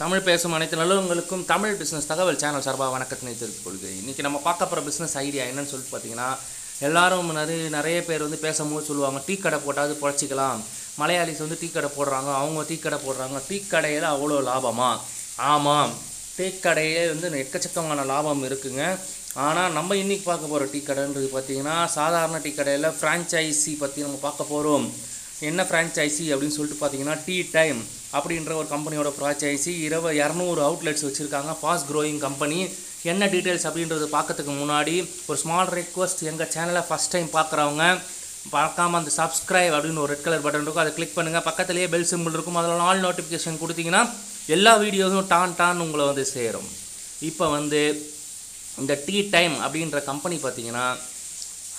தமிழ் பேசும் அனைத்து நல்லவங்களுக்கும் தமிழ் பிஸ்னஸ் தகவல் சேனல் சார்பாக வணக்கத்தினை தெரிவித்துக் கொள்கிறேன். இன்றைக்கி நம்ம பார்க்க போகிற பிஸ்னஸ் ஐடியா என்னன்னு சொல்லிட்டு பார்த்தீங்கன்னா எல்லாரும் நிறைய நிறைய பேர் வந்து பேசும்போது சொல்லுவாங்க டீ கடை போட்டாவது பொழைச்சிக்கலாம். மலையாளிஸ் வந்து டீ கடை போடுறாங்க அவங்க டீ கடை போடுறாங்க. டீ கடையில் அவ்வளோ லாபமா? ஆமாம். டீ கடையே வந்து எக்கச்சக்கமான லாபம் இருக்குங்க. ஆனால் நம்ம இன்றைக்கி பார்க்க போகிற டீ கடைன்றது பார்த்தீங்கன்னா சாதாரண டீ கடையில் ஃப்ரான்ச்சைஸி பற்றி நம்ம பார்க்க போகிறோம் என்ன ஃப்ரான்ச்சைசி அப்படின்னு சொல்லிட்டு பார்த்தீங்கன்னா டீ டைம் அப்படின்ற ஒரு கம்பெனியோட ஃப்ரான்ச்சைசி இரவு இரநூறு அவுட்லெட்ஸ் வச்சுருக்காங்க. ஃபாஸ்ட் க்ரோயிங் கம்பெனி என்ன டீட்டெயில்ஸ் அப்படின்றது பார்க்கறதுக்கு முன்னாடி ஒரு ஸ்மால் ரெக்வஸ்ட் எங்கள் சேனலை ஃபஸ்ட் டைம் பார்க்குறவங்க பார்க்காம அந்த சப்ஸ்கிரைப் அப்படின்னு ஒரு ரெட் கலர் பட்டன் இருக்கும். அதை கிளிக் பண்ணுங்கள் பக்கத்துலேயே பெல் சிம்பிள் இருக்கும். அதில் ஆல் நோட்டிஃபிகேஷன் கொடுத்தீங்கன்னா எல்லா வீடியோஸும் டான் டான் உங்களை வந்து சேரும். இப்போ வந்து இந்த டீ டைம் அப்படின்ற கம்பெனி பார்த்தீங்கன்னா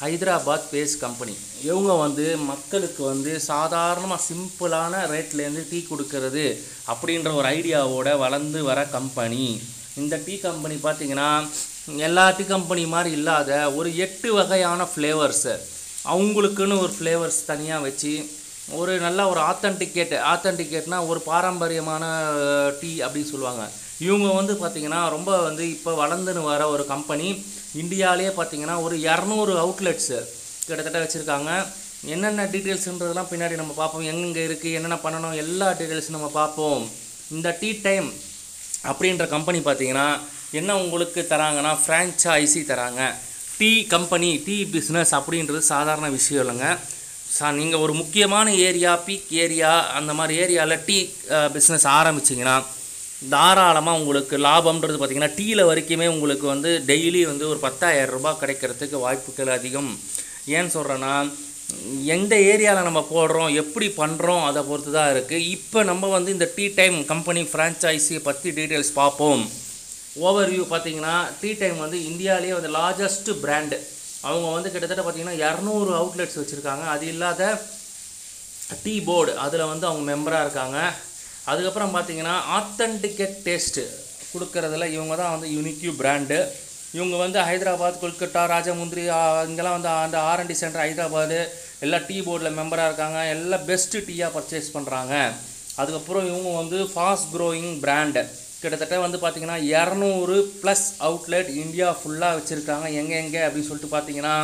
ஹைதராபாத் பேஸ் கம்பெனி. இவங்க வந்து மக்களுக்கு வந்து சாதாரணமாக சிம்பிளான ரேட்லேருந்து டீ கொடுக்கறது அப்படின்ற ஒரு ஐடியாவோட வளர்ந்து வர கம்பெனி. இந்த டீ கம்பெனி பார்த்தீங்கன்னா எல்லா டீ கம்பெனி மாதிரி இல்லாத ஒரு எட்டு வகையான ஃப்ளேவர்ஸு அவங்களுக்குன்னு ஒரு ஃப்ளேவர்ஸ் தனியாக வச்சு ஒரு நல்ல ஒரு ஆத்தன்டிகேட் ஆத்தன்டிகேட்னா ஒரு பாரம்பரியமான டீ அப்படின்னு சொல்லுவாங்க. இவங்க வந்து பார்த்திங்கன்னா ரொம்ப வந்து இப்போ வளர்ந்துன்னு வர ஒரு கம்பெனி இந்தியாவிலேயே பார்த்தீங்கன்னா ஒரு இரநூறு அவுட்லெட்ஸு கிட்டத்தட்ட வச்சுருக்காங்க. என்னென்ன டீட்டெயில்ஸுன்றதெல்லாம் பின்னாடி நம்ம பார்ப்போம். எங்கெங்கே இருக்குது என்னென்ன பண்ணணும் எல்லா டீட்டெயில்ஸும் நம்ம பார்ப்போம். இந்த டீ டைம் அப்படின்ற கம்பெனி பார்த்தீங்கன்னா என்ன உங்களுக்கு தராங்கன்னா ஃப்ரான்ச்சைசி தராங்க. டீ கம்பெனி டீ பிஸ்னஸ் அப்படின்றது சாதாரண விஷயம் இல்லைங்க. சா நீங்கள் ஒரு முக்கியமான ஏரியா பீக் ஏரியா அந்த மாதிரி ஏரியாவில் டீ பிஸ்னஸ் ஆரம்பிச்சிங்கன்னா தாராளமாக உங்களுக்கு லாபம்ன்றது பார்த்திங்கன்னா டீயில் வரைக்குமே உங்களுக்கு வந்து டெய்லி வந்து ஒரு பத்தாயிரம் ரூபாய் கிடைக்கிறதுக்கு வாய்ப்புகள் அதிகம். ஏன்னு சொல்கிறேன்னா எந்த ஏரியாவில் நம்ம போடுறோம் எப்படி பண்ணுறோம் அதை பொறுத்து தான் இருக்குது இப்போ நம்ம வந்து இந்த டீ டைம் கம்பெனி ஃப்ரான்ச்சைஸி பற்றி டீட்டெயில்ஸ் பார்ப்போம். ஓவர்வியூ பார்த்தீங்கன்னா டீ டைம் வந்து இந்தியாவிலேயே வந்து லார்ஜஸ்ட் பிராண்டு அவங்க வந்து கிட்டத்தட்ட பார்த்திங்கன்னா இரநூறு அவுட்லெட்ஸ் வச்சுருக்காங்க. அது இல்லாத டீ போர்டு அதில் வந்து அவங்க மெம்பராக இருக்காங்க. அதுக்கப்புறம் பார்த்தீங்கன்னா ஆத்தன்டிகேட் டேஸ்ட்டு கொடுக்குறதுல இவங்க தான் வந்து யூனிக்யூ பிராண்டு இவங்க வந்து ஹைதராபாத் கொல்கட்டா ராஜமுந்திரி இங்கெல்லாம் வந்து அந்த ஆர்என்டி சென்டர் ஹைதராபாத் எல்லா டீ போர்டில் மெம்பராக இருக்காங்க. எல்லாம் பெஸ்ட்டு டீயாக பர்ச்சேஸ் பண்ணுறாங்க அதுக்கப்புறம் இவங்க வந்து ஃபாஸ்ட் க்ரோயிங் பிராண்டு கிட்டத்தட்ட வந்து பார்த்திங்கன்னா இரநூறு ப்ளஸ் அவுட்லெட் இந்தியா ஃபுல்லாக வச்சுருக்காங்க. எங்கே எங்கே அப்படின்னு சொல்லிட்டு பார்த்தீங்கன்னா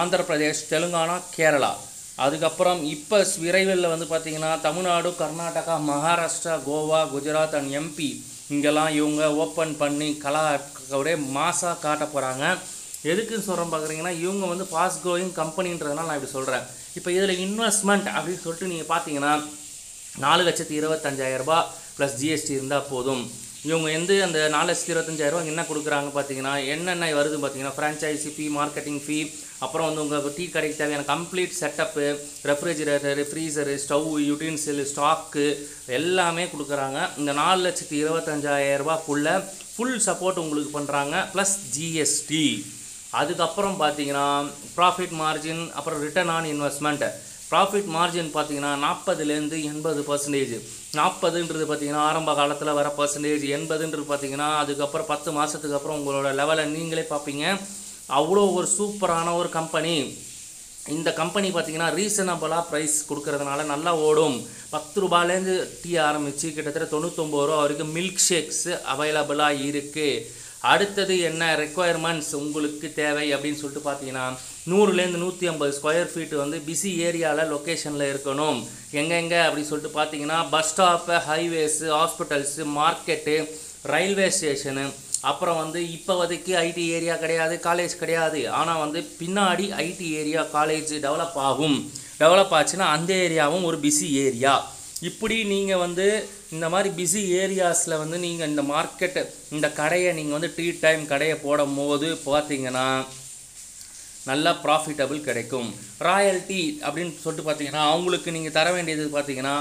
ஆந்திர பிரதேஷ் தெலுங்கானா கேரளா. அதுக்கப்புறம் இப்போ விரைவில் வந்து பார்த்திங்கன்னா தமிழ்நாடு கர்நாடகா மகாராஷ்டிரா கோவா குஜராத் அண்ட் எம்பி இங்கெல்லாம் இவங்க ஓப்பன் பண்ணி கலா ஒரே மாசாக காட்ட போகிறாங்க எதுக்குன்னு சொல்கிறேன் பார்க்குறீங்கன்னா இவங்க வந்து ஃபாஸ்ட் க்ரோயிங் கம்பெனின்றதுனால நான் இப்படி சொல்கிறேன் இப்போ இதில் இன்வெஸ்ட்மெண்ட் அப்படின்னு சொல்லிட்டு நீங்கள் பார்த்தீங்கன்னா நாலு லட்சத்தி இருபத்தஞ்சாயிரரூபா ப்ளஸ் ஜிஎஸ்டி இருந்தால் போதும். இவங்க வந்து அந்த நாலு லட்சத்தி இருபத்தஞ்சாயிரம் என்ன கொடுக்குறாங்க பார்த்தீங்கன்னா என்னென்ன வருது பார்த்தீங்கன்னா ஃப்ரான்ச்சைசி ஃபீ மார்க்கெட்டிங் ஃபீ அப்புறம் வந்து உங்கள் டீ கடைக்கு தேவையான complete setup refrigerator freezer stove utensil stock எல்லாமே கொடுக்குறாங்க. இந்த நாலு லட்சத்தி இருபத்தஞ்சாயிரரூபாக்குள்ளே ஃபுல் சப்போர்ட் உங்களுக்கு பண்ணுறாங்க ப்ளஸ் ஜிஎஸ்டி அதுக்கப்புறம் பார்த்தீங்கன்னா ப்ராஃபிட் மார்ஜின் அப்புறம் return on investment profit margin பார்த்தீங்கன்னா நாற்பதுலேருந்து எண்பது பர்சன்டேஜ் நாற்பதுன்றது பார்த்தீங்கன்னா ஆரம்ப காலத்தில் வர பர்சன்டேஜ் எண்பதுன்றது பார்த்தீங்கன்னா அதுக்கப்புறம் பத்து மாதத்துக்கு அப்புறம் உங்களோட லெவலை நீங்களே பார்ப்பீங்க. அவ்வளோ ஒரு சூப்பரான ஒரு கம்பெனி இந்த கம்பெனி பார்த்தீங்கன்னா ரீசனபிளாக ப்ரைஸ் கொடுக்கறதுனால நல்லா ஓடும். பத்து ரூபாயிலேருந்து டீ ஆரம்பித்து கிட்டத்தட்ட தொண்ணூத்தொம்பது ரூபா வரைக்கும் மில்க் ஷேக்ஸ் அவைலபிளாக இருக்குது அடுத்தது என்ன ரெக்குவயர்மெண்ட்ஸ் உங்களுக்கு தேவை அப்படின்னு சொல்லிட்டு பார்த்தீங்கன்னா நூறுலேருந்து நூற்றி ஐம்பது ஸ்கொயர் ஃபீட் வந்து பிஸி ஏரியாவில் லொக்கேஷனில் இருக்கணும். எங்கெங்கே அப்படின்னு சொல்லிட்டு பார்த்தீங்கன்னா bus stop highways hospitals market railway station அப்புறம் வந்து இப்போதைக்கு ஐடி ஏரியா கிடையாது காலேஜ் கிடையாது. ஆனால் வந்து பின்னாடி ஐடி ஏரியா காலேஜ் டெவலப் ஆகும். டெவலப் ஆச்சுன்னா அந்த ஏரியாவும் ஒரு பிஸி ஏரியா இப்படி நீங்கள் வந்து இந்த மாதிரி பிஸி ஏரியாஸில் வந்து நீங்கள் இந்த மார்க்கெட்டு இந்த கடையை நீங்கள் வந்து டீ டைம் கடையை போடும் போது பார்த்தீங்கன்னா நல்ல ப்ராஃபிட்டபிள் கிடைக்கும். ராயல்ட்டி அப்படின்னு சொல்லிட்டு பார்த்தீங்கன்னா அவங்களுக்கு நீங்கள் தர வேண்டியது பார்த்தீங்கன்னா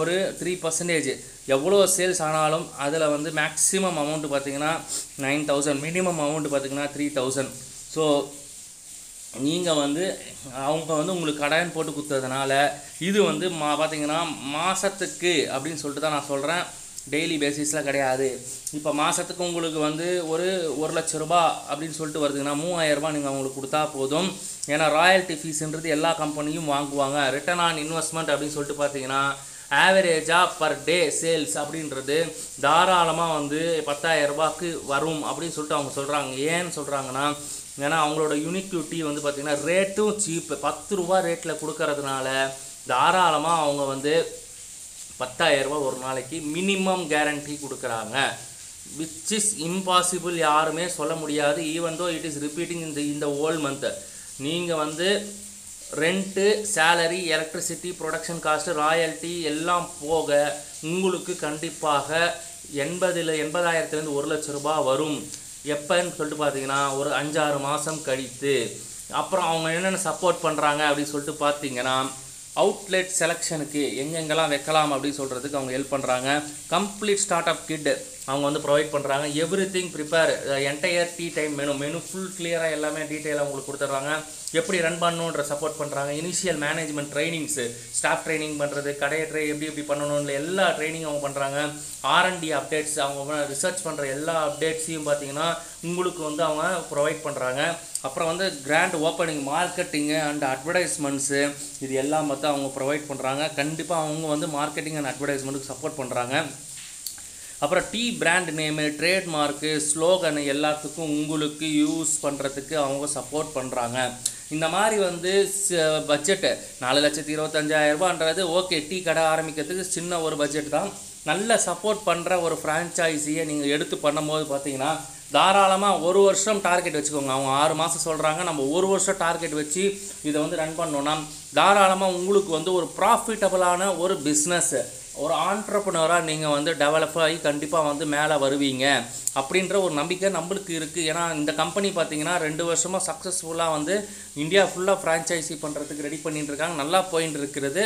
ஒரு த்ரீ பர்சன்டேஜ் எவ்வளோ சேல்ஸ் ஆனாலும் அதில் வந்து மேக்ஸிமம் அமௌண்ட்டு பார்த்தீங்கன்னா நைன் தௌசண்ட் மினிமம் அமௌண்ட்டு பார்த்தீங்கன்னா த்ரீ தௌசண்ட் ஸோ நீங்கள் வந்து அவங்க வந்து உங்களுக்கு கடன் போட்டு கொடுத்ததுனால இது வந்து மா பார்த்தீங்கன்னா மாதத்துக்கு அப்படின்னு சொல்லிட்டு தான் நான் சொல்கிறேன் டெய்லி பேசிஸில் கிடையாது. இப்போ மாதத்துக்கு உங்களுக்கு வந்து ஒரு ஒரு லட்ச ரூபா அப்படின்னு சொல்லிட்டு வருதுங்கன்னா மூவாயிரரூபா நீங்கள் அவங்களுக்கு கொடுத்தா போதும். ஏன்னா ராயல்ட்டி ஃபீஸ்ன்றது எல்லா கம்பெனியும் வாங்குவாங்க. ரிட்டர்ன் ஆன் இன்வெஸ்ட்மெண்ட் அப்படின்னு சொல்லிட்டு பார்த்தீங்கன்னா ஆவரேஜாக பர் டே சேல்ஸ் அப்படின்றது தாராளமாக வந்து பத்தாயிரரூபாக்கு வரும் அப்படின்னு சொல்லிட்டு அவங்க சொல்கிறாங்க ஏன்னு சொல்கிறாங்கன்னா ஏன்னா அவங்களோட யூனிக்யூட்டி வந்து பார்த்திங்கன்னா ரேட்டும் சீப்பு பத்து ரூபா ரேட்டில் கொடுக்கறதுனால தாராளமாக அவங்க வந்து பத்தாயிரரூபா ஒரு நாளைக்கு மினிமம் கேரண்டி கொடுக்குறாங்க. விச் இஸ் இம்பாசிபிள் யாருமே சொல்ல முடியாது. Even though it is repeating இந்த இந்த ஓல் மந்த்து நீங்கள் வந்து rent salary electricity production cost royalty எல்லாம் போக உங்களுக்கு கண்டிப்பாக எண்பதில் எண்பதாயிரத்துலேருந்து ஒரு லட்ச ரூபாய் வரும். எப்போன்னு சொல்லிட்டு பார்த்தீங்கன்னா ஒரு அஞ்சாறு மாதம் கழித்து. அப்புறம் அவங்க என்னென்ன சப்போர்ட் பண்ணுறாங்க அப்படின்னு சொல்லிட்டு பார்த்தீங்கன்னா அவுட்லெட் செலெக்ஷனுக்கு எங்கெங்கெல்லாம் வைக்கலாம் அப்படின்னு சொல்கிறதுக்கு அவங்க ஹெல்ப் பண்ணுறாங்க கம்ப்ளீட் ஸ்டார்ட் அப் கிட் அவங்க வந்து ப்ரொவைட் பண்ணுறாங்க everything prepare entire tea time menu menu full கிளியராக எல்லாமே டீட்டெயிலாக உங்களுக்கு கொடுத்துட்றாங்க. எப்படி ரன் பண்ணணுன்ற சப்போர்ட் பண்ணுறாங்க initial management trainings staff training பண்ணுறது கடையை ட்ரை எப்படி எப்படி பண்ணணும்னு எல்லா ட்ரைனிங் அவங்க பண்ணுறாங்க ஆர்என்டி அப்டேட்ஸ் அவங்க ரிசர்ச் பண்ணுற எல்லா அப்டேட்ஸையும் பார்த்தீங்கன்னா உங்களுக்கு வந்து அவங்க ப்ரொவைட் பண்ணுறாங்க அப்புறம் வந்து grand opening marketing and advertisements இது எல்லாம் பார்த்தா அவங்க ப்ரொவைட் பண்ணுறாங்க கண்டிப்பாக அவங்க வந்து மார்க்கெட்டிங் அண்ட் அட்வர்டைஸ்மெண்ட்டுக்கு சப்போர்ட் பண்ணுறாங்க அப்புறம் tea brand name trademark slogan எல்லாத்துக்கும் உங்களுக்கு யூஸ் பண்ணுறதுக்கு அவங்க சப்போர்ட் பண்ணுறாங்க இந்த மாதிரி வந்து பட்ஜெட்டு நாலு லட்சத்தி இருபத்தஞ்சாயிரம் ரூபான்றது ஓகே டீ கடை ஆரம்பிக்கிறதுக்கு சின்ன ஒரு பட்ஜெட் தான். நல்ல சப்போர்ட் பண்ணுற ஒரு ஃப்ரான்ச்சைஸியை நீங்கள் எடுத்து பண்ணும்போது பார்த்தீங்கன்னா தாராளமாக ஒரு வருஷம் டார்கெட் வச்சுக்கோங்க. அவங்க ஆறு மாதம் சொல்கிறாங்க நம்ம ஒரு வருஷம் டார்கெட் வச்சு இதை வந்து ரன் பண்ணோன்னா தாராளமாக உங்களுக்கு வந்து ஒரு ப்ராஃபிட்டபுளான ஒரு பிஸ்னஸ்ஸு ஒரு ஆண்டர்பனராக நீங்கள் வந்து டெவலப் ஆகி கண்டிப்பாக வந்து மேலே வருவீங்க அப்படின்ற ஒரு நம்பிக்கை நம்மளுக்கு இருக்குது ஏன்னா இந்த கம்பெனி பார்த்தீங்கன்னா ரெண்டு வருஷமாக சக்ஸஸ்ஃபுல்லாக வந்து இந்தியா ஃபுல்லாக ஃப்ரான்ச்சைசி பண்ணுறதுக்கு ரெடி பண்ணிட்டு இருக்காங்க. நல்லா போயின்னு இருக்கிறது